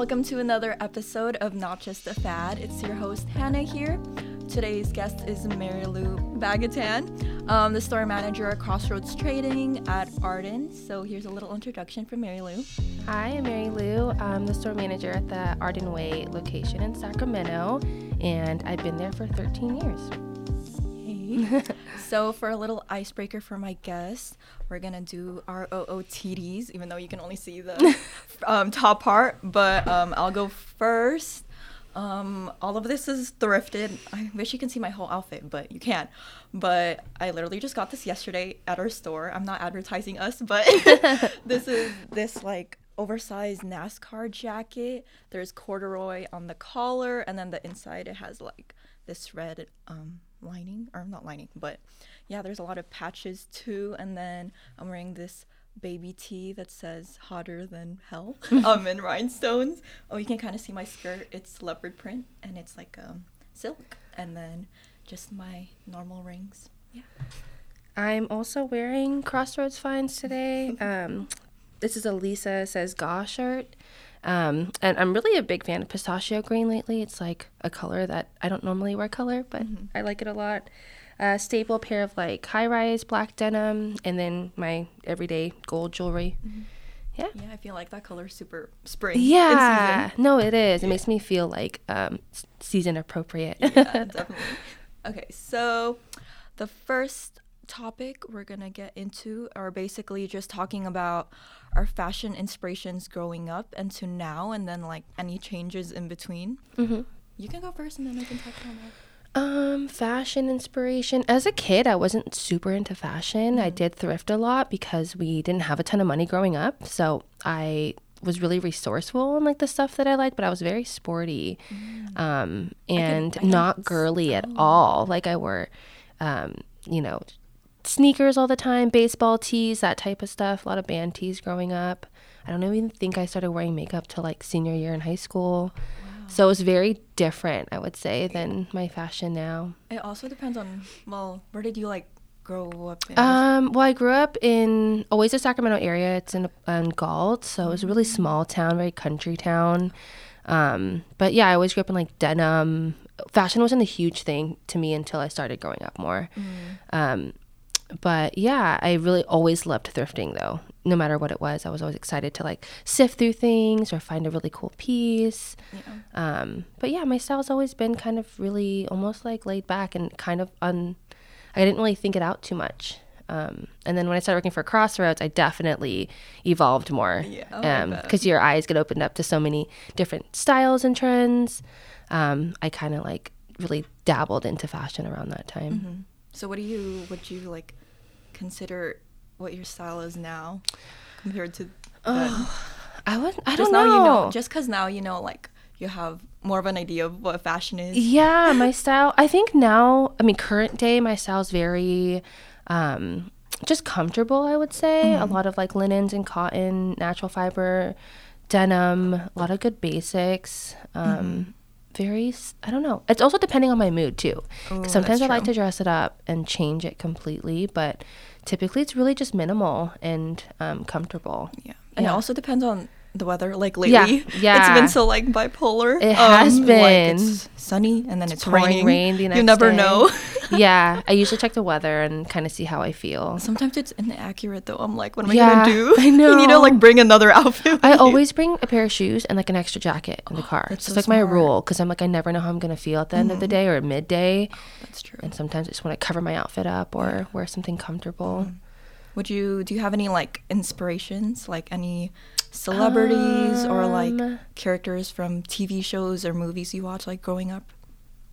Welcome to another episode of Not Just a Fad. It's your host Hannah here. Today's guest is Mary Lou Bagatan, um, the store manager at Crossroads Trading at Arden. So here's a little introduction from Mary Lou. Hi, I'm Mary Lou. I'm the store manager at the Arden Way location in Sacramento, and I've been there for 13 years. So for a little icebreaker for my guests, we're gonna do our OOTDs, even though you can only see the um, top part. But um, I'll go first. Um, all of this is thrifted. I wish you can see my whole outfit, but you can't. But I literally just got this yesterday at our store. I'm not advertising us, but this is this like oversized NASCAR jacket. There's corduroy on the collar, and then the inside it has like this red um lining or not lining, but yeah, there's a lot of patches too. And then I'm wearing this baby tee that says hotter than hell um in rhinestones oh you can kind of see my skirt it's leopard print and it's like um silk and then just my normal rings yeah I'm also wearing Crossroads finds today. Um, this is a Lisa Says Gah shirt. Um, and I'm really a big fan of pistachio green lately. It's like a color that I don't normally wear color, but I like it a lot. A staple pair of like high rise black denim, and then my everyday gold jewelry. Yeah. yeah i feel like that color is super spring Yeah. No, it is. It makes me feel like um, season appropriate. yeah definitely okay so the first topic we're gonna get into are basically just talking about our fashion inspirations growing up and to now and then like any changes in between hmm you can go first and then i can talk about that Um, fashion inspiration. As a kid, I wasn't super into fashion. I did thrift a lot because we didn't have a ton of money growing up. So I was really resourceful in like the stuff that I liked, but I was very sporty um, and I can not girly at all. Like I wore, um, you know, sneakers all the time, baseball tees, that type of stuff. A lot of band tees growing up. I don't even think I started wearing makeup till like senior year in high school. So it was very different, I would say, than my fashion now. It also depends on well, where did you like grow up in? Um, well, I grew up in always the Sacramento area. It's in, in Galt, so it was a really small town, very country town. Um, but yeah, I always grew up in like denim. Fashion wasn't a huge thing to me until I started growing up more. Um, but yeah, I really always loved thrifting though. No matter what it was, I was always excited to like sift through things or find a really cool piece. yeah. Um, but yeah, my style's always been kind of really almost like laid back and kind of un. I didn't really think it out too much. Um, and then when I started working for Crossroads, I definitely evolved more. Yeah, oh, Um, because your eyes get opened up to so many different styles and trends. Um, I kind of like really dabbled into fashion around that time. Mm-hmm. So what do you would you like consider what your style is now compared to then? I would. I just don't know. you know just because now you know like you have more of an idea of what fashion is. Yeah, my style. I think now, I mean, current day, my style's very um, just comfortable, I would say. A lot of like linens and cotton, natural fiber, denim, a lot of good basics. Um, Very, i don't know. It's also depending on my mood too. Ooh, sometimes I like to dress it up and change it completely, but typically it's really just minimal and um, comfortable. Yeah, and it also depends on the weather. Like lately. Yeah, lately, it's yeah. been so like bipolar. Um, It has Like been. it's sunny and then it's, pouring raining. rain the you never day. know. yeah, I usually check the weather and kind of see how I feel. Sometimes it's inaccurate though. I'm like, what am I gonna do? I know. you need to like bring another outfit. I always bring a pair of shoes and like an extra jacket in the car. that's It's so like my smart. Mm-hmm. rule because I'm like I never know how I'm gonna feel at the end of the day or midday, That's true. and sometimes I just want to cover my outfit up or wear something comfortable. Mm-hmm. Would you do you have any like inspirations, like any celebrities or like Um, characters from TV shows or movies you watch like growing up?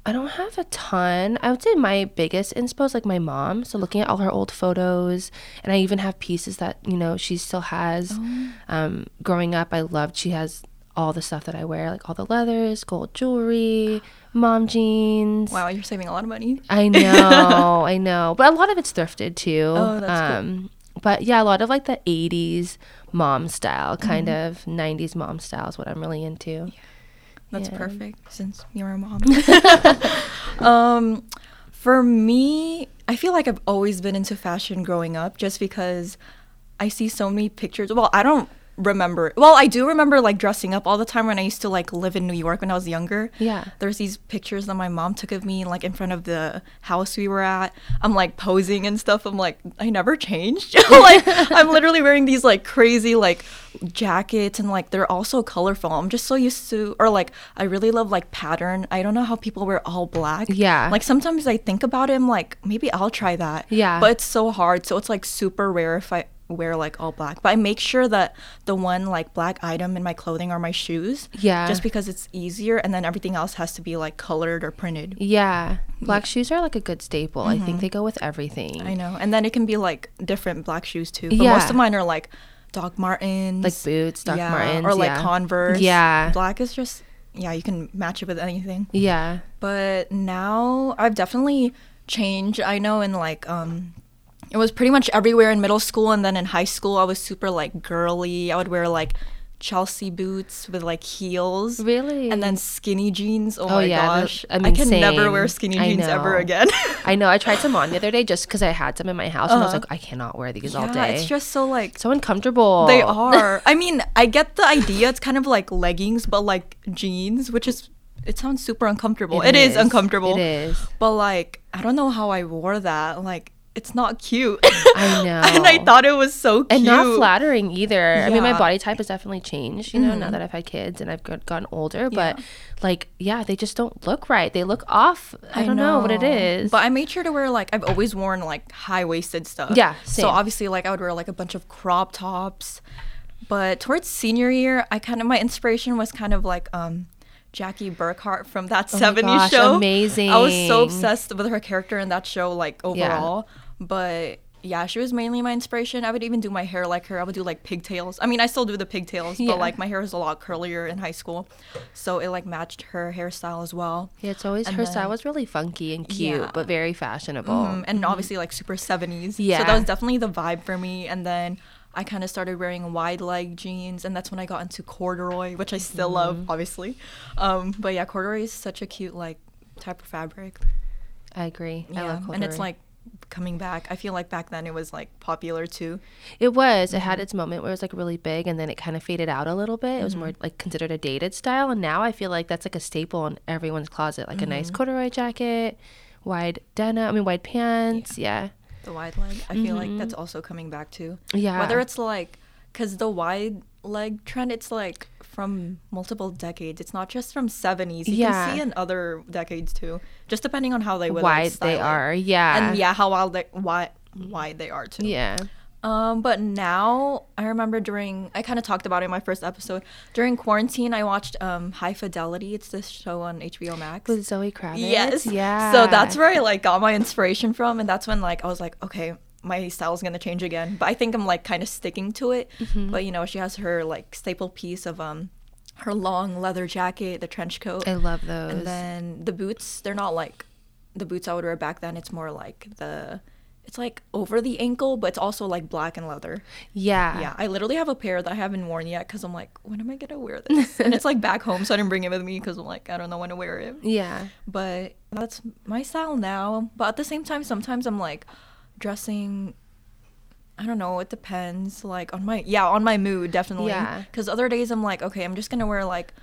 I don't have a ton. I would say my biggest inspo is like my mom. So looking at all her old photos, and I even have pieces that you know she still has. Oh. Um, growing up, I loved she has all the stuff that I wear, like all the leathers, gold jewelry, mom jeans. Wow, you're saving a lot of money. I know, I know, but a lot of it's thrifted too. Oh, that's cool. But yeah, a lot of like the '80s mom style, kind Mm-hmm. of '90s mom style is what I'm really into. That's Yeah. perfect since you're a mom. um, for me, I feel like I've always been into fashion growing up just because I see so many pictures. Well, I don't remember. Well, I do remember like dressing up all the time when I used to like live in New York when I was younger. Yeah. There's these pictures that my mom took of me like in front of the house we were at. I'm like posing and stuff. I'm like, I never changed. like I'm literally wearing these like crazy like jackets and like they're also colorful. I'm just so used to or like I really love like pattern. I don't know how people wear all black. Yeah. Like sometimes I think about it, I'm like, maybe I'll try that. Yeah. But it's so hard. So it's like super rare if I wear like all black. But I make sure that the one like black item in my clothing are my shoes. Yeah. Just because it's easier and then everything else has to be like colored or printed. Yeah. Black shoes are like a good staple. I think they go with everything. Mm-hmm. I know. And then it can be like different black shoes too. But Yeah. most of mine are like Doc Martens. Like boots, Doc yeah, Martens, Or like yeah. Converse. Yeah. Black is just yeah, you can match it with anything. Yeah. but now I've definitely changed. I know in like um it was pretty much everywhere in middle school and then in high school I was super like girly. I would wear like Chelsea boots with like heels. Really? And then skinny jeans. Oh, Oh, my yeah, gosh. I can never wear skinny jeans ever again. I know. I tried some on the other day just because I had some in my house, and I was like, I cannot wear these all Uh-huh. Yeah, day. It's just so like so uncomfortable. they are. I mean, I get the idea. It's kind of like leggings, but like jeans, which is it sounds super uncomfortable. It it is. is. uncomfortable. It is. But like, I don't know how I wore that. Like, it's not cute. I know. and I thought it was so cute. and not flattering either. I mean, my body type has definitely changed, you know, now that I've had kids and I've got- gotten older. But like, yeah, they just don't look right. They look off. I, don't know. what it is. But I made sure to wear like I've always worn like high waisted stuff. Yeah, same. So obviously, like I would wear like a bunch of crop tops. But towards senior year, I kind of my inspiration was kind of like um Jackie Burkhart from that Oh 70s gosh, show. amazing. I was so obsessed with her character in that show, like overall. But yeah, she was mainly my inspiration. I would even do my hair like her. I would do like pigtails. I mean, I still do the pigtails, Yeah. but like my hair was a lot curlier in high school, so it like matched her hairstyle as well. yeah, it's always and her then- style was really funky and cute, Yeah. but very fashionable. Um, and obviously like super 70s. Yeah, So that was definitely the vibe for me. And then I kind of started wearing wide leg jeans, and that's when I got into corduroy, which I still love, obviously. Um, but yeah, corduroy is such a cute like type of fabric. I agree. I Yeah, love and it's like coming back. I feel like back then it was like popular too. It was. It Mm-hmm. had its moment where it was like really big and then it kind of faded out a little bit. It was Mm-hmm. more like considered a dated style. And now I feel like that's like a staple in everyone's closet. Like a Mm-hmm. nice corduroy jacket, wide denim, I mean, wide pants. Yeah. The wide leg. I feel like that's also coming back too. Mm-hmm. Yeah. Whether it's like, because the wide leg trend, it's like from multiple decades. It's not just from 70s. You Yeah. can see in other decades too. Just depending on how they whether wide it's they it. are. Yeah. And yeah, how wild they, why why they are too. Yeah. Um, but now I remember during I kind of talked about it in my first episode. During quarantine, I watched um High Fidelity. It's this show on HBO Max. With Zoe Kravitz. Yes. Yeah. So that's where I like got my inspiration from, and that's when like I was like, okay, my style's gonna change again. But I think I'm like kind of sticking to it. Mm-hmm. But you know, she has her like staple piece of um her long leather jacket, the trench coat, I love those. and then the boots. They're not like the boots I would wear back then. It's more like the. It's like over the ankle, but it's also like black and leather. yeah. Yeah, I literally have a pair that I haven't worn yet because I'm like, when am I gonna wear this? and it's like back home, so I didn't bring it with me because I'm like, I don't know when to wear it Yeah. but that's my style now. But at the same time, sometimes I'm like dressing. I don't know. It depends. Like on my yeah, on my mood definitely. Yeah. Because other days I'm like, okay, I'm just gonna wear like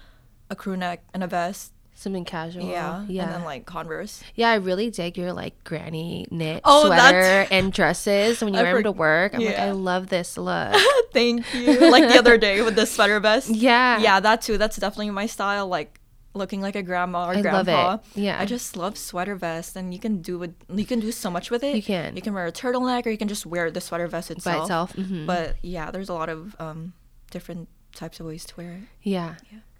a crew neck and a vest. Something casual. Yeah. Yeah. And then like Converse. Yeah, I really dig your like granny knit Oh, sweater and dresses when you I wear them to work. I'm like. I love this look. Thank you. like the other day with the sweater vest. Yeah. Yeah, that too. That's definitely my style. Like looking like a grandma or I love grandpa. it. Yeah. I just love sweater vest, and you can do with you can do so much with it. You can. You can wear a turtleneck, or you can just wear the sweater vest itself. By itself. mhm. But yeah, there's a lot of um, different types of ways to wear it. yeah.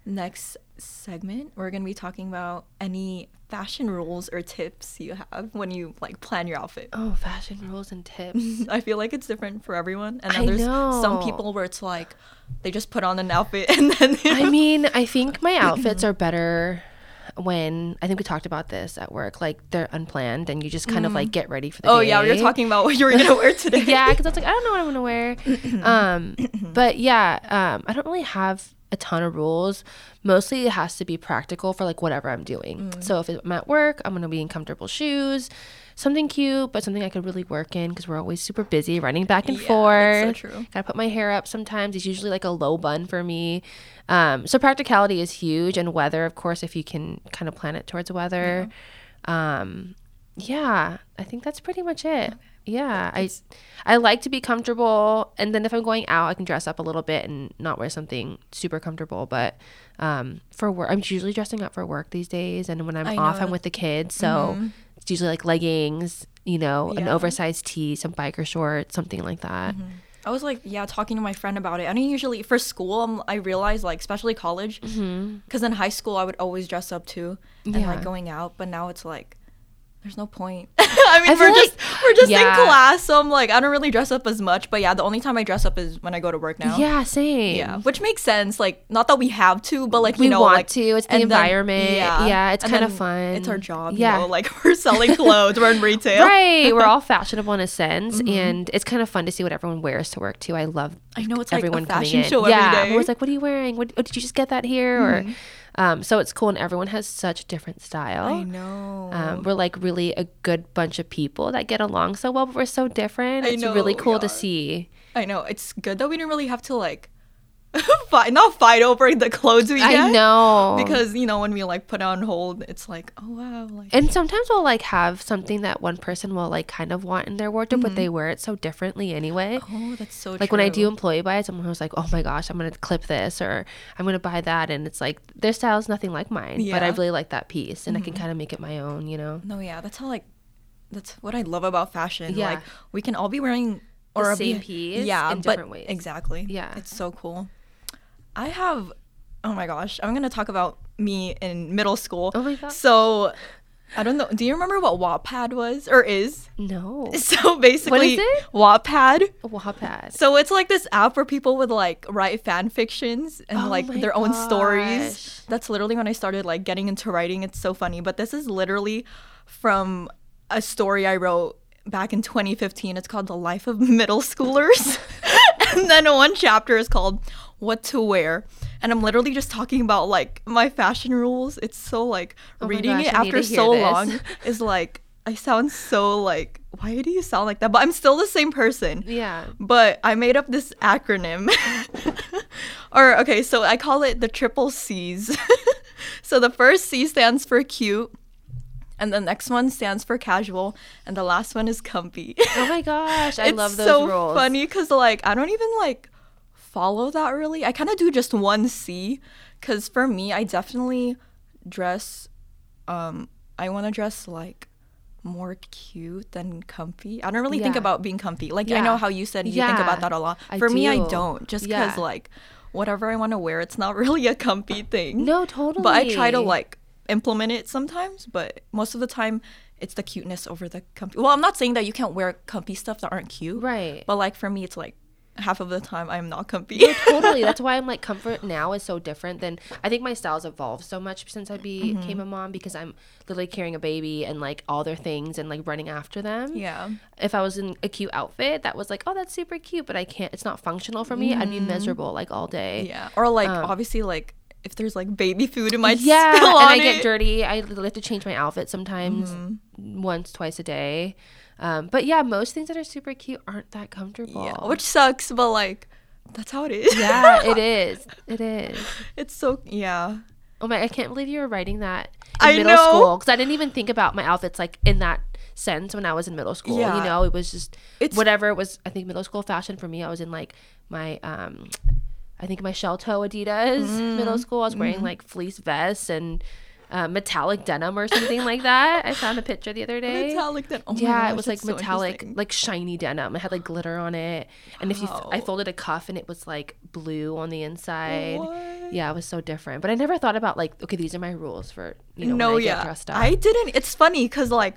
Next segment, we're gonna be talking about any fashion rules or tips you have when you like plan your outfit. Oh, fashion rules and tips. I feel like it's different for everyone, and then I there's know. some people where it's like they just put on an outfit and then I mean, I think my outfits are better when I think we talked about this at work. Like they're unplanned and you just kind of like get ready for the oh day. yeah, we were talking about what you were gonna wear today. yeah, because I was like, I don't know what I'm gonna wear. um, but yeah, um, I don't really have a ton of rules. Mostly it has to be practical for like whatever I'm doing. Mm. So if I'm at work, I'm gonna be in comfortable shoes, something cute, but something I could really work in because we're always super busy running back and Yeah, forth. that's so true. Gotta put my hair up sometimes. It's usually like a low bun for me. Um, so practicality is huge, and weather, of course, if you can kind of plan it towards weather. Um, yeah, I think that's pretty much it. Yeah, I I like to be comfortable, and then if I'm going out, I can dress up a little bit and not wear something super comfortable. But um, for work, I'm usually dressing up for work these days, and when I'm I off, know. I'm with the kids, so it's usually like leggings, you know, an oversized tee, some biker shorts, something like that. I was like, yeah, talking to my friend about it. I mean, usually for school, um, I realized like, especially college, because in high school I would always dress up too, and Mm-hmm. Yeah. like going out. But now it's like, there's no point. I mean, I we're just we're just yeah. in class, so I'm like, I don't really dress up as much. But yeah, the only time I dress up is when I go to work now. Yeah, same. Yeah, which makes sense. Like, not that we have to, but like we you know, want like, to. It's the and then- environment. yeah, it's kind of fun. It's our job. Yeah. you know? like we're selling clothes, we're in retail. right we're all fashionable in a sense Mm-hmm. and it's kind of fun to see what everyone wears to work too i love I know it's like a everyone fashion in show every yeah day. everyone's like what are you wearing what, oh, did you just get that here or um, so it's cool and everyone has such different style. I know. um, we're like really a good bunch of people that get along so well but we're so different. I it's really cool to see. I know. It's good that we didn't really have to like fight, not fight over the clothes we get. i know because you know when we like put it on hold, it's like oh wow, like and sometimes we'll like have something that one person will like kind of want in their wardrobe but they mm-hmm. wear it so differently anyway oh that's so like when I do true. employee buy, someone was like, "Oh my gosh, I'm gonna clip this," or "I'm gonna buy that," and it's like their style is nothing like mine, yeah. but I really like that piece, and I can mm-hmm. kind of make it my own, you know. No, yeah, that's how like that's what I love about fashion. Yeah. Like we can all be wearing The or same be- piece yeah, in but different ways. Exactly. Yeah. it's so cool. I have, oh my gosh, I'm gonna talk about me in middle school. Oh my God. So, I don't know. Do you remember what Wattpad was or is? No, So basically, it? Wattpad. Wattpad. So it's like this app where people would like write fan fictions and Oh like their own stories. gosh. That's literally when I started like getting into writing. It's so funny, but this is literally from a story I wrote back in 2015. It's called The Life of Middle Schoolers. and then one chapter is called What to Wear. And I'm literally just talking about like my fashion rules. It's so like Oh reading gosh, it after so this. long is like I sound so like why do you sound like that? But I'm still the same person yeah. but I made up this acronym. or okay, so I call it the triple C's. so the first C stands for cute, and the next one stands for casual, and the last one is comfy. Oh my gosh, I love those so rules. funny because like I don't even like follow that really. I kind of do just one C, because for me, I definitely dress. Um, I want to dress like more cute than comfy. I don't really think about being comfy. Like I know how you said you think about that a lot. I For me, I do. don't. Just because like whatever I want to wear, it's not really a comfy thing. No, totally. But I try to like implement it sometimes, but most of the time it's the cuteness over the comfy. Well, I'm not saying that you can't wear comfy stuff that aren't cute. Right. But like for me it's like half of the time I'm not comfy. No, totally. That's why I'm like comfort now is so different than I think my styles evolved so much since I Mm-hmm. became a mom because I'm literally carrying a baby and like all their things and like running after them. yeah. If I was in a cute outfit that was like, oh, that's super cute, but I can't. It's not functional for me. I'd be miserable like all day. Mm-hmm. Yeah. Or like Um, obviously like if there's like baby food in my Yeah, and I it. get dirty. I literally have to change my outfit sometimes, Mm-hmm. once, twice a day. Um, but yeah, most things that are super cute aren't that comfortable. Yeah, which sucks, but like that's how it is. yeah, it is. It is. it's so yeah. Oh my! I can't believe you were writing that in I middle know. school because I didn't even think about my outfits like in that sense when I was in middle school. Yeah. You know, it was just It's- whatever it was. I think middle school fashion for me. I was in like my um, I think my shell toe Adidas Mm, middle school. I was wearing mm-hmm. like fleece vests and uh, metallic denim or something like that. I found a picture the other day. Metallic then. Oh yeah, gosh, it was like that's so metallic, like shiny denim. It had like glitter on it, and if you, f- I Wow. folded a cuff and it was like blue on the inside. What? Yeah, it was so different. But I never thought about like, okay, these are my rules for you know no, when I yeah. get dressed up. I didn't. It's funny because like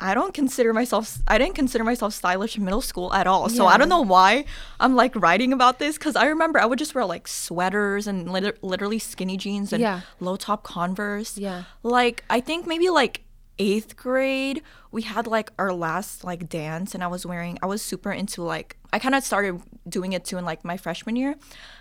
I don't consider myself. I didn't consider myself stylish in middle school at all. So I don't know why I'm like writing about this because I remember I would just wear like sweaters and liter- literally skinny jeans and Yeah. low top Converse. Yeah. Like I think maybe like eighth grade we had like our last like dance and I was wearing I was super into like I kind of started doing it too in like my freshman year.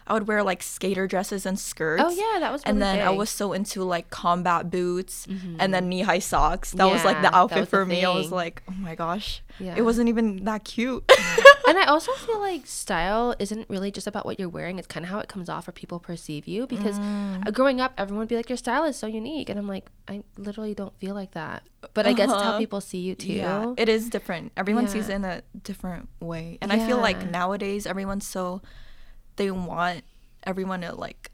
I would wear like skater dresses and skirts. Oh yeah, that was. and then I was so into like combat boots and then knee high socks. That was like the outfit was the for me. I was like, oh my gosh, Yeah. it wasn't even that cute. and I also feel like style isn't really just about what you're wearing. It's kind of how it comes off or people perceive you. Because Mm. uh, growing up, everyone would be like, "Your style is so unique," and I'm like, I literally don't feel like that. But I guess it's how Uh-huh. people see you too. Yeah, it is different. Everyone sees it in a different way. And I feel like nowadays everyone's so they want everyone to like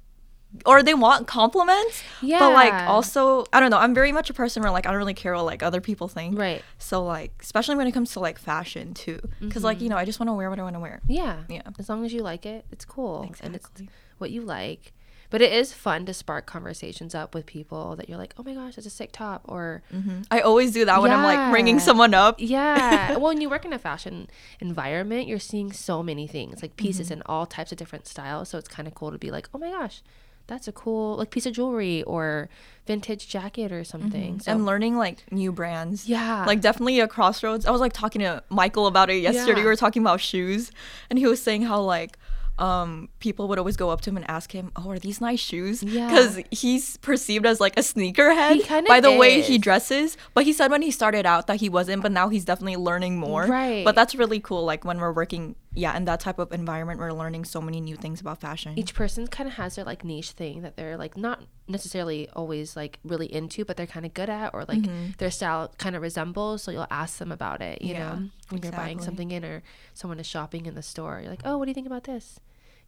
or they want compliments. Yeah. But like also I don't know, I'm very much a person where like I don't really care what like other people think. Right. So like especially when it comes to like fashion too. because like, you know, I just want to wear what I want to wear. Yeah. Yeah. As long as you like it, it's cool. And it's Exactly. what you like. But it is fun to spark conversations up with people that you're like, oh my gosh, that's a sick top. Or, I always do that when I'm like ringing someone up. yeah. well, when you work in a fashion environment, you're seeing so many things, like pieces Mm-hmm. in all types of different styles. So it's kind of cool to be like, oh my gosh, that's a cool like piece of jewelry or vintage jacket or something. So and learning like new brands. Yeah. Like definitely a crossroads. I was like talking to Michael about it yesterday. Yeah. We were talking about shoes and he was saying how like um people would always go up to him and ask him, "Oh, are these nice shoes?" Yeah. Cuz he's perceived as like a sneakerhead by the way he dresses. But he said when he started out that he wasn't, but now he's definitely learning more. Right. But that's really cool like when we're working yeah, in that type of environment we're learning so many new things about fashion. each person kind of has their like niche thing that they're like not necessarily always like really into, but they're kind of good at, or like their style kind of resembles. So you'll ask them about it, you Mm-hmm. Yeah, know, when you're buying something in or someone is shopping in the store. You're like, oh, what do you think about this?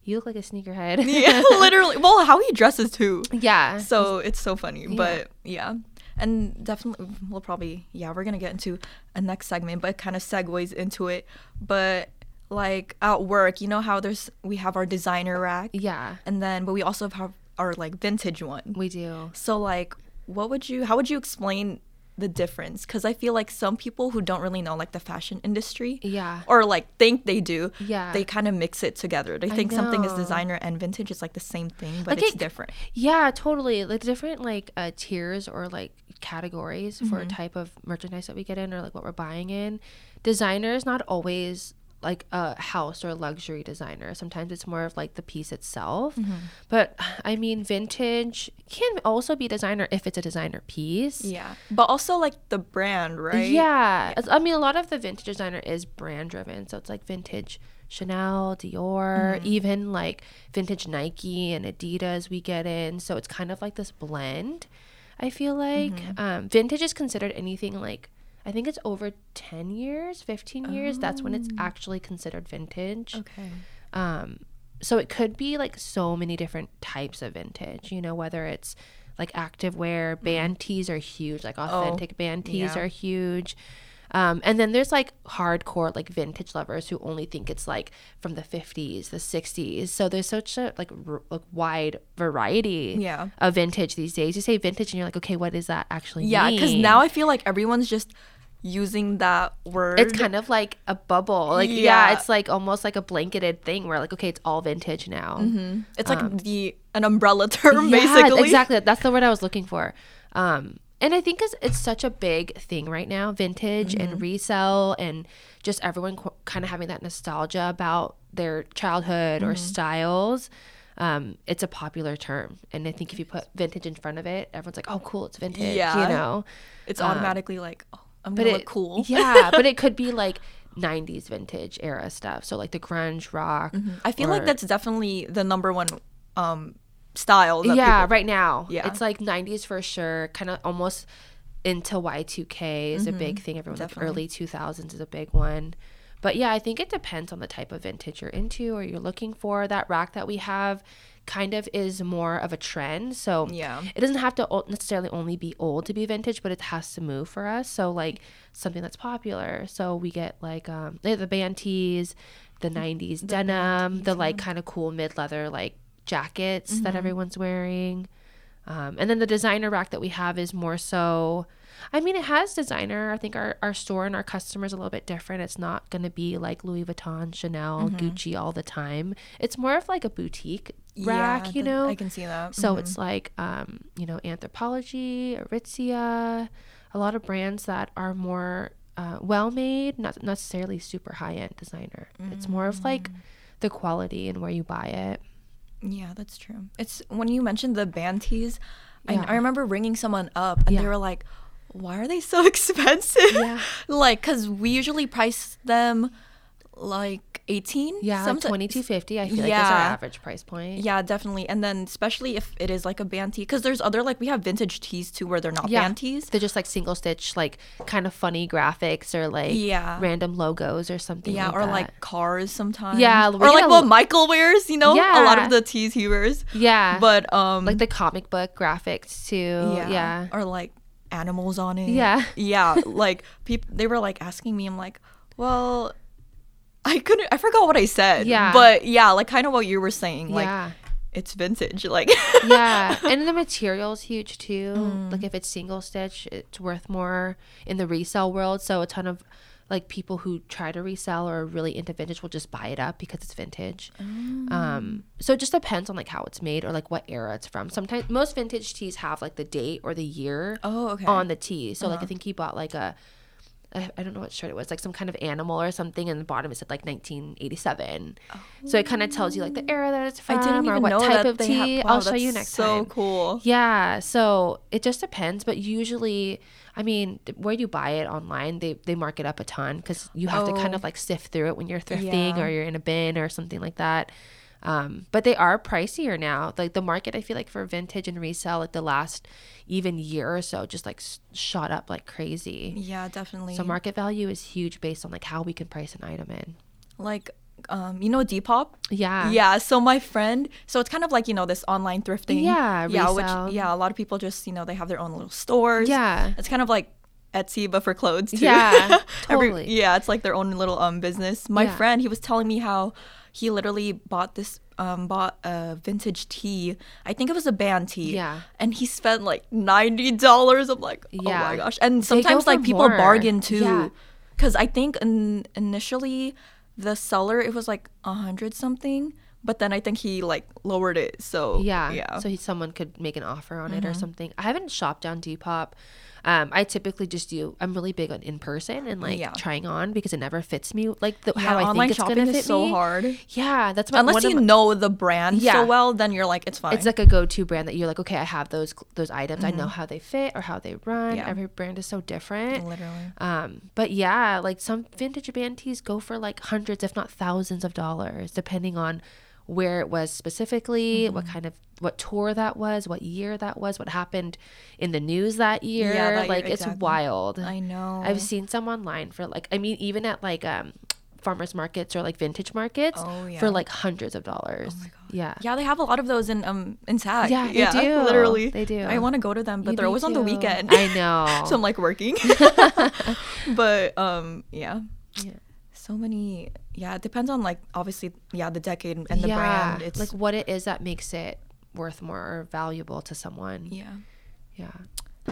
You look like a sneakerhead. yeah, literally. Well, how he dresses too. yeah. so it's so funny Yeah. but yeah and definitely we'll probably yeah we're gonna get into a next segment but kind of segues into it but like at work you know how there's we have our designer rack yeah, and then but we also have our like vintage one we do. so like what would you how would you explain the difference because i feel like some people who don't really know like the fashion industry Yeah. or like think they do Yeah. they kind of mix it together they think something is designer and vintage is like the same thing but Like it's it- different Yeah, totally. Like different like uh, tiers or like categories for Mm-hmm. a type of merchandise that we get in or like what we're buying in. Designer is not always like a house or luxury designer. Sometimes it's more of like the piece itself. Mm-hmm. But I mean, vintage can also be designer if it's a designer piece. Yeah, but also like the brand, right? Yeah. It's- I mean, a lot of the vintage designer is brand driven. So it's like vintage Chanel, Dior, Mm-hmm. even like vintage Nike and Adidas we get in. So it's kind of like this blend, I feel like. Mm-hmm. Um, vintage is considered anything like, I think it's over 10 years, 15 years. That's when it's actually considered vintage. Oh. Okay. Um, so it could be like so many different types of vintage, you know, whether it's like active wear, band tees are huge, like authentic band tees. Oh, yeah. are huge. Um, and then there's like hardcore like vintage lovers who only think it's like from the 50s, the 60s. So there's such a like, r- like wide variety Yeah. of vintage these days. You say vintage and you're like, okay, what does that actually Yeah, because now I feel like everyone's just using that word. it's kind of like a bubble. Like yeah. Yeah. it's like almost like a blanketed thing where like okay, it's all vintage now. it's like the an umbrella term Yeah, basically. exactly. That's the word I was looking for. Um, and I think it's such a big thing right now, vintage Mm-hmm. and resell, and just everyone qu- kind of having that nostalgia about their childhood Mm-hmm. or styles. Um, it's a popular term, and I think if you put vintage in front of it, everyone's like, "Oh, cool, it's vintage." Yeah. you know. It's Um, automatically like, oh, I'm But it cool. yeah, but it could be like '90s vintage era stuff. So like the grunge rock. I feel like that's definitely the number one um style. Yeah people- right now Yeah. it's like 90s for sure kind of almost into y2k is a big thing everyone like Mm-hmm. Early 2000s is a big one but yeah i think it depends on the type of vintage you're into or you're looking for that rack that we have kind of is more of a trend. So Yeah. it doesn't have to necessarily only be old to be vintage but it has to move for us. So like something that's popular. So we get like um the band tees the 90s denim the like kind of cool mid-leather like jackets that everyone's wearing. Um, and then the designer rack that we have is more so i mean it has designer. I think our, our store and our customers a little bit different. It's not going to be like louis vuitton chanel gucci all the time. It's more of like a boutique rack Yeah, you know I can see that. so it's like, um, you know, Anthropologie, Aritzia, a lot of brands that are more uh, well made, not necessarily super high end designer. It's more of like the quality and where you buy it. Yeah, that's true. It's when you mentioned the band tees, Yeah. I, I remember ringing someone up and Yeah. they were like, "Why are they so expensive?" Yeah. like, cause we usually price them like eighteen. Yeah, like someti- twenty two fifty. I feel like is our average price point. Yeah, definitely. And then especially if it is like a band tee, because there's other like we have vintage tees too where they're not Yeah. band tees. They're just like single stitch, like kind of funny graphics or like Yeah. random logos or something. Yeah, like or that. like cars sometimes. Yeah, or like a what Michael wears. You know, yeah. a lot of the tees he wears. yeah, But um, like the comic book graphics too. yeah, Yeah, or like animals on it. Yeah. yeah. Like people, they were like asking me. I'm like, well, I couldn't. I forgot what I said. Yeah. but yeah, like kind of what you were saying. Like yeah. it's vintage. Like yeah, and the material's huge too. Mm. Like if it's single stitch, it's worth more in the resale world. So a ton of like people who try to resell or are really into vintage will just buy it up because it's vintage. Mm. Um, so it just depends on like how it's made or like what era it's from. Sometimes most vintage tees have like the date or the year Oh, okay. on the tee. So Uh-huh. like I think he bought like a I I don't know what shirt it was, like some kind of animal or something, and the bottom it said like 1987. So it kind of tells you like the era that it's from I didn't or even what know type that of they tea. have. I'll wow, show you next so time. cool. Yeah, so it just depends, but usually, I mean, where you buy it online, they they mark it up a ton because you have to kind Oh. of like sift through it when you're thrifting Yeah. or you're in a bin or something like that. Um, but they are pricier now. Like the market, I feel like for vintage and resale, like the last even year or so, just like shot up like crazy. Yeah, definitely. So market value is huge based on like how we can price an item in. like um you know Depop? Yeah. Yeah, so my friend, so it's kind of like, you know, this online thrifting. Yeah, Yeah, resale. which yeah, a lot of people just, you know, they have their own little stores. Yeah. It's kind of like Etsy but for clothes too. Yeah, Every- totally. yeah, it's like their own little um business. My Yeah. friend, he was telling me how he literally bought this um bought a vintage tee. I think it was a band tee. Yeah. And he spent like ninety dollars. I'm like, oh Yeah. my gosh. And sometimes like people more. bargain too. Yeah. Cause I think in, initially the seller it was like a hundred something, but then I think he like lowered it. So Yeah. yeah. Mm-hmm. So he, someone could make an offer on it or something. I haven't shopped on Depop. Um, I typically just do. I'm really big on in person and like Yeah. trying on because it never fits me like the, yeah, how I think it's gonna fit so me. hard. Yeah, that's my, Unless you my- know the brand Yeah. so well, then you're like, it's fine. It's like a go-to brand that you're like, okay, I have those those items. I know how they fit or how they run. Mm-hmm. Yeah. Every brand is so different. literally. Um, but yeah, like some vintage band tees go for like hundreds, if not thousands of dollars, depending on where it was specifically, Mm-hmm. what kind of what tour that was, what year that was, what happened in the news that year. that year, like it's exactly. wild. I know. I've seen some online for like I mean even at like um farmers markets or like vintage markets Oh, yeah. for like hundreds of dollars. my God. Yeah. Yeah, they have a lot of those in um in Sac. Yeah, they do. Literally, They do. I want to go to them, but they're always on the weekend. I know. so I'm like working. but um, yeah. Yeah. So many. Yeah, it depends on like obviously yeah the decade and the brand. It's like what it is that makes it worth more or valuable to someone. yeah. Yeah.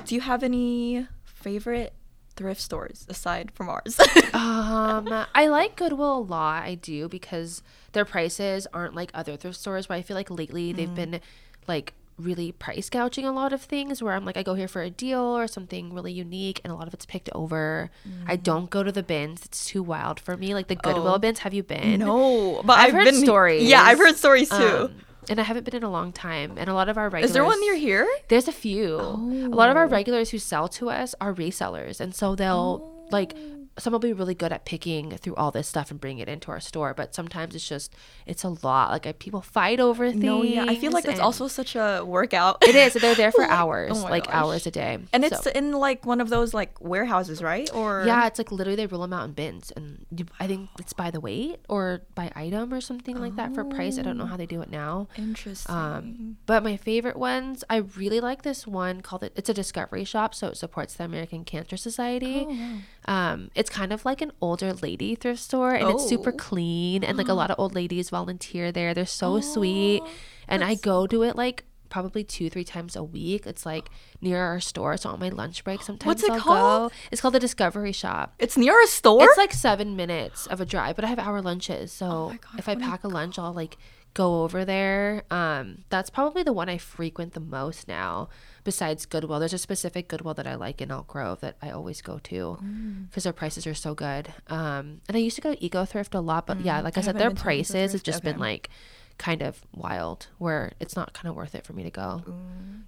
Do you have any favorite thrift stores aside from ours? um, I like Goodwill a lot. I do because their prices aren't like other thrift stores. But I feel like lately Mm. they've been like really price gouging a lot of things. Where I'm like, I go here for a deal or something really unique, and a lot of it's picked over. I don't go to the bins. It's too wild for me. Like the Goodwill Mm. Oh. been. Have you been? no, but I've I've, heard been stories. Yeah, I've heard stories too. Um, and I haven't been in a long time. And a lot of our regulars. Is there one near here? There's a few. A lot of Oh. our regulars who sell to us are resellers, and so they'll like Oh. Some will be really good at picking through all this stuff and bringing it into our store. But sometimes it's just it's a lot. Like I, people fight over things. No, yeah, I feel like it's also such a workout. it is. They're there for hours, oh like gosh. hours a day, And So- it's in like one of those like warehouses, right? Or yeah, it's like literally they roll them out in bins, and you, I think it's by the weight or by item or something like that for price. I don't know how they do it now. interesting. Um, but my favorite ones, I really like this one called it. It's a discovery shop, so it supports the American Cancer Society. Oh, Um, it's kind of like an older lady thrift store, and it's super Oh. clean, and like a lot of old ladies volunteer there. They're so sweet, and I go to it like probably two, three times a week. It's like near our store. So on my lunch break, sometimes What's it I'll called? go. It's called the Discovery Shop. It's near a store. It's like seven minutes of a drive, but I have hour lunches. So Oh God, if I pack a lunch, I'll like go over there. Um, that's probably the one I frequent the most now. Besides Goodwill, there's a specific Goodwill that I like in Elk Grove that I always go to Mm. because their prices are so good. Um, and I used to go to Eco Thrift a lot, but yeah, like I, Mm, I said, their been to Eco prices have Thrift. just been like kind of wild, where it's not kind of worth it for me to go.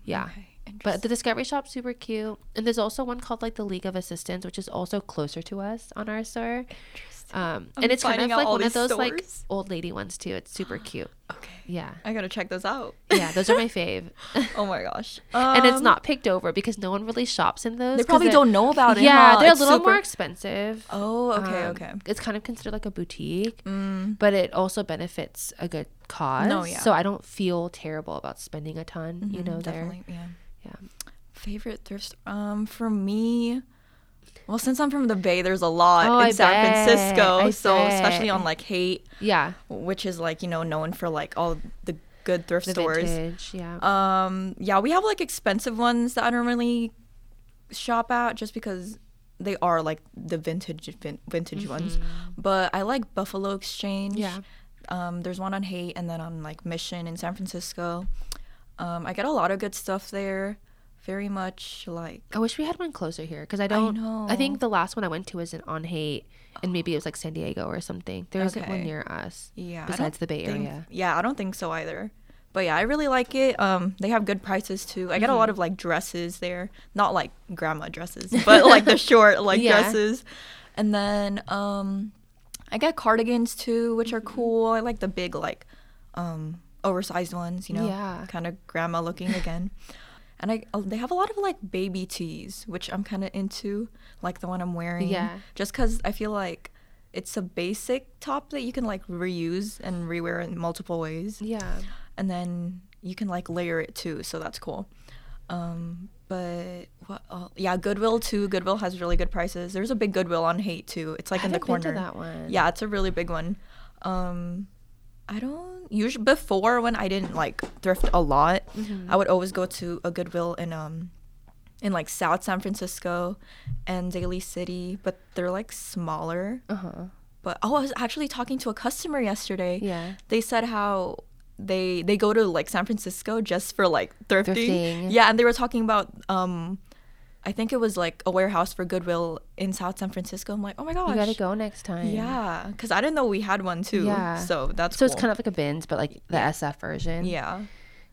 Yeah. Okay, But the Discovery Shop's super cute. And there's also one called like the League of Assistants, which is also closer to us on our store. Um, and it's kind of like one of these those like old lady ones too. It's super cute. okay, Yeah. I gotta check those out. Yeah, those are my fave. oh my gosh. and it's Um, not picked over because no one really shops in those. They probably don't know about it. Yeah, huh? they're It's a little super- more expensive. Oh, okay, Um, okay. It's kind of considered like a boutique, Mm, but it also benefits a good cause. No, yeah. So I don't feel terrible about spending a ton, you mhm, know, there. definitely, yeah. Yeah. Favorite thrift? Um, for me, well, since I'm from the Bay, there's a lot Oh, in I San bet. Francisco. I so especially on like Haight, Yeah. which is like you know known for like all the good thrift The stores. vintage. Yeah. Um, yeah, we have like expensive ones that I don't really shop at just because they are like the vintage vin- vintage ones. But I like Buffalo Exchange. Mm-hmm. Yeah. Um, there's one on Haight and then on like Mission in San Francisco. Um, I get a lot of good stuff there. Very much like I wish we had one closer here because I don't. I, know. I think the last one I went to was in on Haight, and maybe it was like San Diego or something. There isn't one near us. yeah. Besides the Bay think- Area. Yeah, I don't think so either. But yeah, I really like it. Um, they have good prices too. I get a Mm-hmm. lot of like dresses there, not like grandma dresses, but like the short like Yeah. dresses. And then um, I get cardigans too, which Mm-hmm. are cool. I like the big like um oversized ones, you know, Yeah. kind of grandma looking again. And I uh, they have a lot of like baby tees, which I'm kind of into, like the one I'm wearing. Yeah. Just because I feel like it's a basic top that you can like reuse and rewear in multiple ways Yeah. and then you can like layer it too so that's cool um but what el yeah goodwill too goodwill has really good prices there's a big goodwill on Haight too it's like I in the haven't been to corner that one. yeah it's a really big one um i don't usually before when i didn't like thrift a lot Mm-hmm. i would always go to a goodwill in um in like south san francisco and daly city but they're like smaller Uh huh. but oh i was actually talking to a customer yesterday Yeah. they said how they they go to like San Francisco just for like thrifting. Thrifting. Yeah, and they were talking about um I think it was like a warehouse for Goodwill in South San Francisco. I'm like, "Oh my gosh." You gotta go next time. Yeah, cuz I didn't know we had one too. Yeah. So that's So cool. it's kind of like a bins, but like the SF version. Yeah.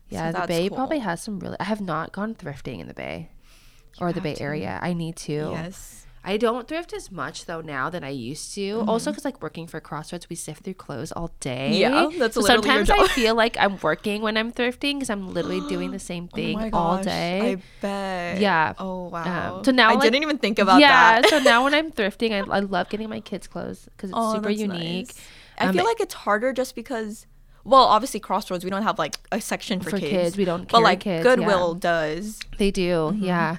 Yeah. So the Bay cool. probably has some really. I have not gone thrifting in the Bay, or the Bay to. Area. I need to. Yes. I don't thrift as much though now than I used to. Mm-hmm. Also, because like working for Crossroads, we sift through clothes all day. Yeah, that's so sometimes I feel like I'm working when I'm thrifting because I'm literally doing the same thing oh my all gosh, day. I bet. Yeah. Oh wow. so now, I like- didn't even think about yeah, that. Yeah. so now when I'm thrifting, I, I love getting my kids' clothes because it's Oh, super that's unique. nice. I Um, feel like it's harder just because well, obviously Crossroads we don't have like a section for, For kids. kids, we don't But like kids, Goodwill yeah. does. They do, Mm-hmm. yeah.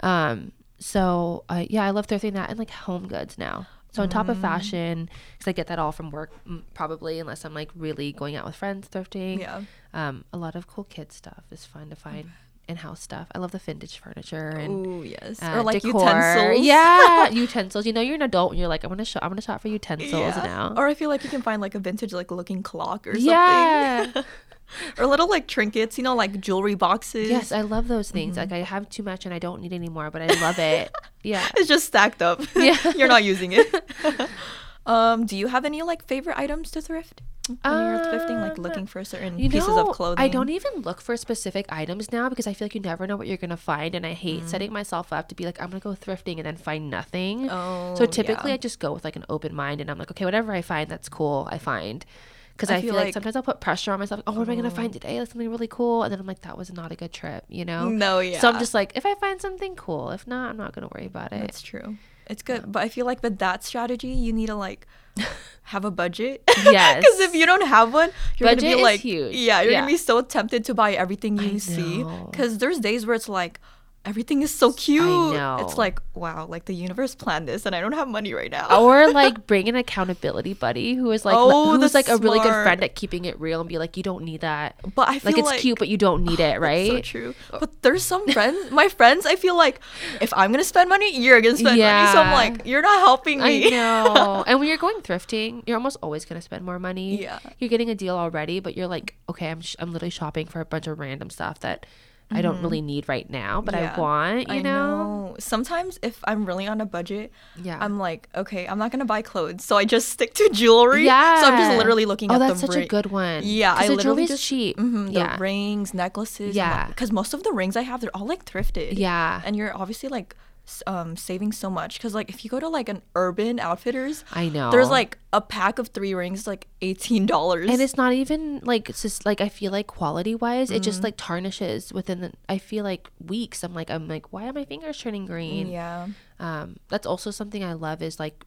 Um, so uh, yeah, I love thrifting that and like home goods now. So on top of Mm. fashion, because I get that all from work, probably unless I'm like really going out with friends thrifting. Yeah. Um, a lot of cool kid stuff is fun to find. In-house stuff. I love the vintage furniture and Ooh, yes. uh, or like decor. utensils. Yeah, utensils. You know, you're an adult and you're like, I'm gonna shop. I'm gonna shop for utensils Yeah. now. Or I feel like you can find like a vintage like looking clock or something. Yeah. or little like trinkets, you know, like jewelry boxes. Yes, I love those things. Mm-hmm. Like I have too much and I don't need any more, but I love it. Yeah. It's just stacked up. Yeah. You're not using it. um, do you have any like favorite items to thrift? When you're thrifting, like Um, looking for certain You pieces know, of clothing. I don't even look for specific items now because I feel like you never know what you're gonna find, and I hate Mm. setting myself up to be like I'm gonna go thrifting and then find nothing. Oh, so typically, yeah. I just go with like an open mind, and I'm like, okay, whatever I find, that's cool. I find because I I, feel like, like- sometimes I'll put pressure on myself. Oh, what am I gonna find oh. today? Like something really cool, and then I'm like, that was not a good trip, you know? No, yeah. So I'm just like, if I find something cool, if not, I'm not gonna worry about it. That's true. It's good, but I feel like with that strategy, you need to like have a budget. Yes. Because if you don't have one, you're Budget gonna be is like, huge. yeah, you're Yeah. gonna be so tempted to buy everything you see. Because there's days where it's like, everything is so cute. know. It's like wow, like the universe planned this, and I don't have money right now. or like bring an accountability buddy who is like Oh, who's like a really good friend at keeping it real and be like you don't need that but I feel like like, it's cute but you don't need it right so true. But there's some friends, my friends. I feel like if I'm gonna spend money, you're gonna spend money. So I'm like, you're not helping me. I know. and when you're going thrifting, you're almost always going to spend more money. Yeah. You're getting a deal already, but you're like, okay, I'm, sh- I'm literally shopping for a bunch of random stuff that I don't really need right now, but Mm-hmm. Yeah. I want, you I know? Sometimes if I'm really on a budget, Yeah. I'm like, okay, I'm not gonna buy clothes, so I just stick to jewelry. Yeah. So I'm just literally looking Oh, at that's the such a good one. Yeah, I the literally jewelry's just cheap. mhm, Yeah. rings, necklaces. Yeah. because most of the rings I have, they're all like thrifted. Yeah. and you're obviously like um saving so much because like if you go to like an Urban Outfitters, I know. there's like a pack of three rings like eighteen dollars. and it's not even like it's just like I feel like quality wise, it Mm-hmm. just like tarnishes within the. I feel like weeks. I'm like I'm like why are my fingers turning green? yeah. Um, that's also something I love is like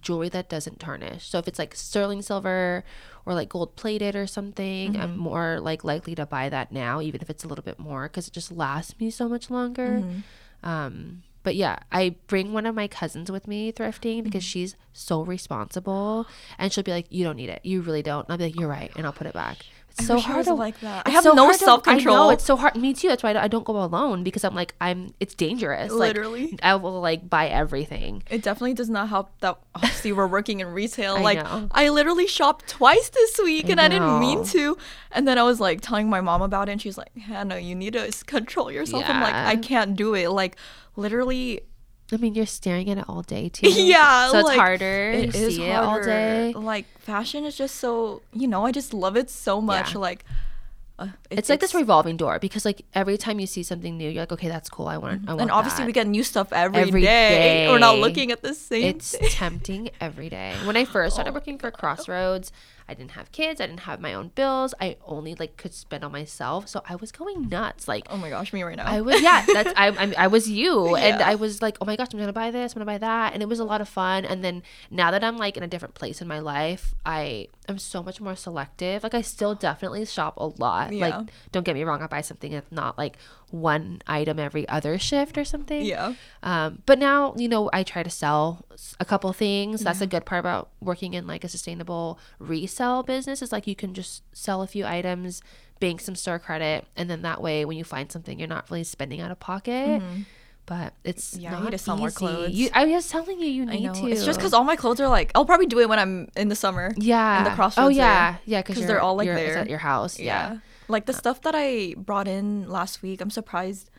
jewelry that doesn't tarnish. So if it's like sterling silver or like gold plated or something, I'm Mm-hmm. more like likely to buy that now, even if it's a little bit more, because it just lasts me so much longer. Mm-hmm. Um, but yeah, I bring one of my cousins with me thrifting because Mm-hmm. she's so responsible, and she'll be like, "You don't need it. You really don't." And I'll be like, "You're right," and I'll put it back. It's I so hard to like that. I have so no hard to- I know self-control. it's so hard. Me too. That's why I don't, go alone because I'm like I'm. It's dangerous. Like, Literally. I will like buy everything. It definitely does not help that obviously we're working in retail. I like know. I literally shopped twice this week I and I didn't mean to. And then I was like telling my mom about it and she's like, Hannah, you need to control yourself. Yeah. I'm like, I can't do it. Like literally I mean, you're staring at it all day too. Yeah. So it's like, harder It is see it all harder. day. Like fashion is just so you know, I just love it so much. Yeah. Like uh, it- It's like this revolving door because like every time you see something new, you're like, okay, that's cool. I want. I want and obviously that. we get new stuff every Every day. We're not looking at the same It's tempting every day. When I first started Oh working for Crossroads, I didn't have kids. I didn't have my own bills. I only like could spend on myself. So I was going nuts. Like Oh my gosh, me right now. I was yeah. That's I I, I was you, and I was like, oh my gosh, I'm gonna buy this. I'm gonna buy that, and it was a lot of fun. And then now that I'm like in a different place in my life, I am so much more selective. Like I still definitely shop a lot. Yeah. Like don't get me wrong, I buy something that's not like one item every other shift or something. yeah. Um, but now, you know, I try to sell a couple things. That's a good part about working in like a sustainable resell business is like you can just sell a few items, bank some store credit, and then that way when you find something, you're not really spending out of pocket. But it's Mm-hmm. Yeah, I need to sell more clothes. You, I was telling you, you need to. It's just because all my clothes are like I'll probably do it when I'm in the summer. yeah, in the Oh yeah, there. yeah, because they're all, like, there. at your house. Yeah, Like the stuff that I brought in last week, I'm surprised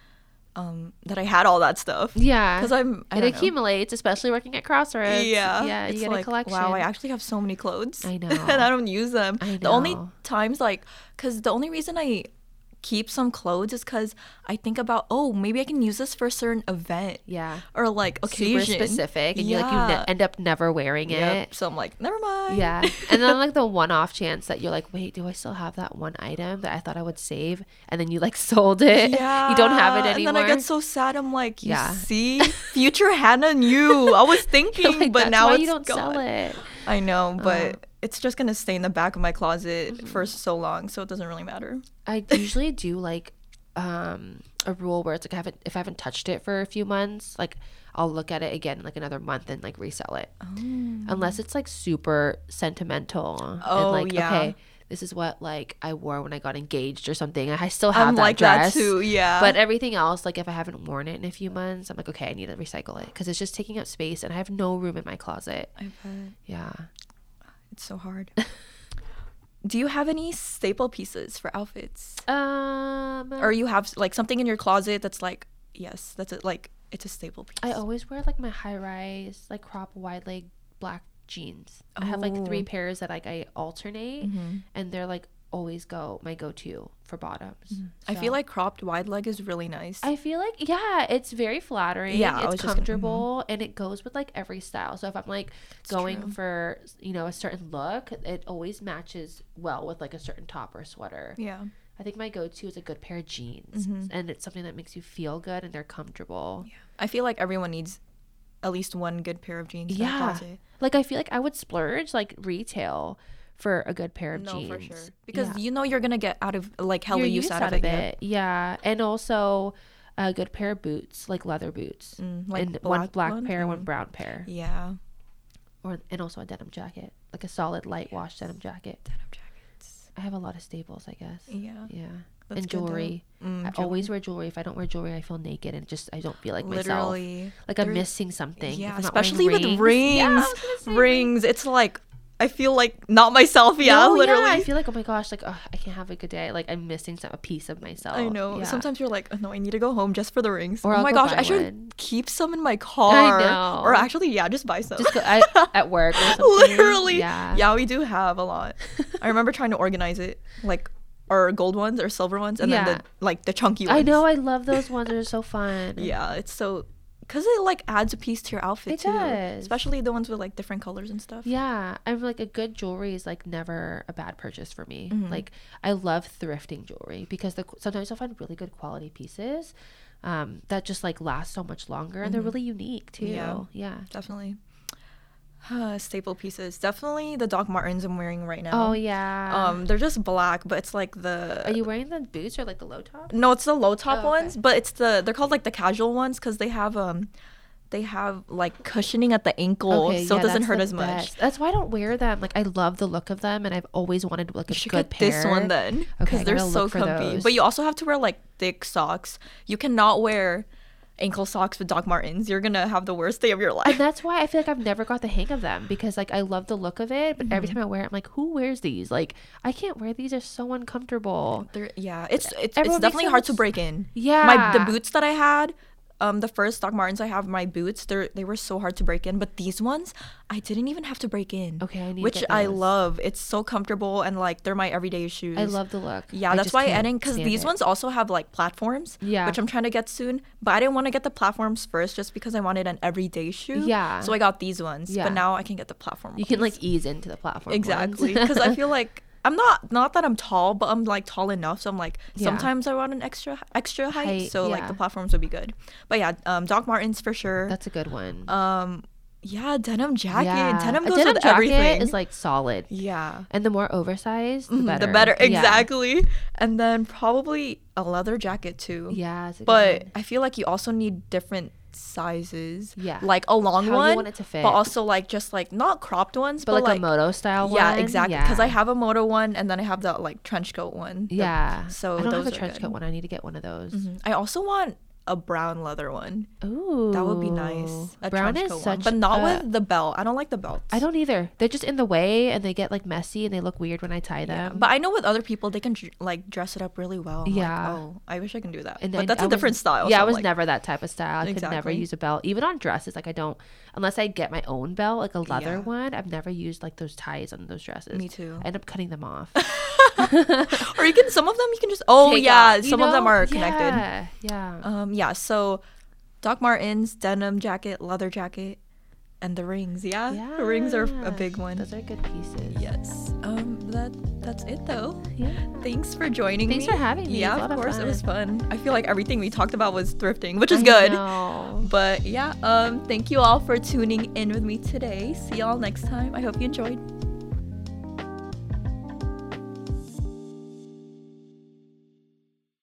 um, that I had all that stuff. yeah. Because I'm I it don't know. accumulates, especially working at Crossroads. Yeah, yeah. You it's get like, a collection. Wow, I actually have so many clothes. I know. and I don't use them. I The only times like, cause the only reason I keep some clothes is cause I think about oh maybe I can use this for a certain event yeah. or like occasion. super specific and you like you ne- end up never wearing Yep. it So I'm like never mind. yeah and then like the one-off chance that you're like wait do i still have that one item that i thought i would save and then you like sold it Yeah. you don't have it anymore And then I get so sad. I'm like, you Yeah. see, future Hannah knew. I was thinking, like, but now you don't gone. sell it I know, but Uh-huh. it's just gonna stay in the back of my closet Mm-hmm. for so long, so it doesn't really matter. I usually do like um a rule where it's like I haven't if i haven't touched it for a few months like i'll look at it again in like another month and like resell it unless it's like super sentimental Oh, and like yeah. okay this is what like i wore when i got engaged or something i still have I'm that like dress that too. Yeah, But everything else, like if I haven't worn it in a few months, I'm like, okay, I need to recycle it because it's just taking up space and I have no room in my closet. I bet Yeah. it's so hard. Do you have any staple pieces for outfits, Um, or you have like something in your closet that's like, yes, that's it. Like it's a staple piece. I always wear like my high rise, like crop wide leg black jeans. I have like three pairs that like I alternate, Mhm. and they're like always go my go to for bottoms. I feel like cropped wide leg is really nice. I feel like yeah, it's very flattering. Yeah, it's just gonna- mhm. comfortable and it goes with like every style. So if I'm like going true. for you know a certain look, it always matches well with like a certain top or sweater. yeah. I think my go-to is a good pair of jeans, Mhm. and it's something that makes you feel good and they're comfortable. Yeah. I feel like everyone needs at least one good pair of jeans. Yeah. Like I feel like I would splurge like retail for a good pair of No, jeans. for sure. Because Yeah. you know you're gonna get out of like hella You're use used out, of it. yeah. Yeah, and also a good pair of boots, like leather boots, Mm, like and one black black one? pair, one Mm. brown pair, Yeah. or and also a denim jacket, like a solid light wash denim jacket. Denim jackets. I have a lot of staples, I guess. Yeah. Yeah, That's and jewelry. Mm, I jewelry. always wear jewelry. If I don't wear jewelry, I feel naked and just I don't feel like myself. literally Like I'm missing something. Yeah, especially with rings. Yeah, gonna say rings. It's like I feel like not myself. Yeah, No, literally. I feel like oh my gosh, like I can't have a good day. Like I'm missing some a piece of myself. I know. Yeah. Sometimes you're like, oh, no, I need to go home just for the rings. Or oh I'll my gosh, I should one. keep some in my car. I know. Or actually, yeah, just buy some. just go, I, at work or something. Literally. Yeah. Yeah, we do have a lot. I remember trying to organize it, like our gold ones or silver ones, and Yeah. then the like the chunky ones. I know. I love those ones. They're so fun. Yeah, it's so because it like adds a piece to your outfit It too. does. Especially the ones with like different colors and stuff. Yeah, I'm like a good jewelry is like never a bad purchase for me. Mhm. Like I love thrifting jewelry because the sometimes I'll find really good quality pieces um, that just like last so much longer and they're Mhm. really unique too. Yeah. Yeah. Definitely. Staple pieces. Definitely the Doc Martens I'm wearing right now. Oh yeah. Um, they're just black, but it's like the. Are you wearing the boots or like the low top? No, it's the low top Oh, okay. ones, but it's the they're called like the casual ones because they have um, they have like cushioning at the ankle, so yeah, it doesn't hurt as much. That's why I don't wear them. Like I love the look of them, and I've always wanted like a You should good get pair. this one then, because I they're so comfy. those. But you also have to wear like thick socks. You cannot wear ankle socks with Doc Martens. You're gonna have the worst day of your life. and that's why I feel like I've never got the hang of them because like I love the look of it, but every Mm-hmm. time I wear it, I'm like, who wears these? Like I can't wear these; they're so uncomfortable. They're, yeah, it's it's, it's Everyone definitely hard to break in. Yeah, My the boots that I had, um, the first Doc Martens I have, my boots, they they were so hard to break in. But these ones, I didn't even have to break in. Okay, I need to which I love. It's so comfortable and like they're my everyday shoes. I love the look. Yeah, I that's why I didn't because these it. ones also have like platforms. Yeah. Which I'm trying to get soon, but I didn't want to get the platforms first just because I wanted an everyday shoe. Yeah. So I got these ones. Yeah. But now I can get the platform. You can like ease into the platform. exactly because I feel like I'm not not that I'm tall, but I'm like tall enough. So I'm like Yeah. sometimes I want an extra extra height. Height, so like the platforms would be good. But yeah, um, Doc Martens for sure. that's a good one. um, yeah, denim jacket. yeah, Denim a goes denim with jacket everything. is like solid, yeah. and the more oversized, the better. The better, Yeah. exactly. And then probably a leather jacket too. Yeah, a good But. I feel like you also need different sizes. Yeah. Like a long How one, want it to fit. but also like just like not cropped ones, but, but, like, a moto style one. yeah, one. exactly. Because I have a moto one, and then I have the like trench coat one. the- Yeah. so I don't have those a trench coat one. I need to get one of those. Mhm. I also want a brown leather one. Ooh, That would be nice. A Brown trench is coat such, one, but not a- with the belt. I don't like the belts. I don't either. They're just in the way, and they get like messy, and they look weird when I tie Yeah, them. but I know with other people they can like dress it up really well. I'm like, Yeah. oh, I wish I can do that. And but that's I a was- different style. Yeah, so I was like, never that type of style. I could never use a belt, even on dresses. Like I don't, unless I get my own belt, like a leather Yeah. one. I've never used like those ties on those dresses. Me too. I end up cutting them off. or you can some of them you can just oh Take yeah, you some of them are connected. Yeah, yeah. Um, yeah. So, Doc Martens, denim jacket, leather jacket, and the rings. Yeah, yeah. the rings are a big one. Those are good pieces. Yes. Um, that that's it though. Yeah. Thanks for joining Thanks me. Thanks for having me. Yeah, of lot of course, it was fun. fun. I feel like everything we talked about was thrifting, which is I good. know. But yeah, um, thank you all for tuning in with me today. See y'all next time. I hope you enjoyed.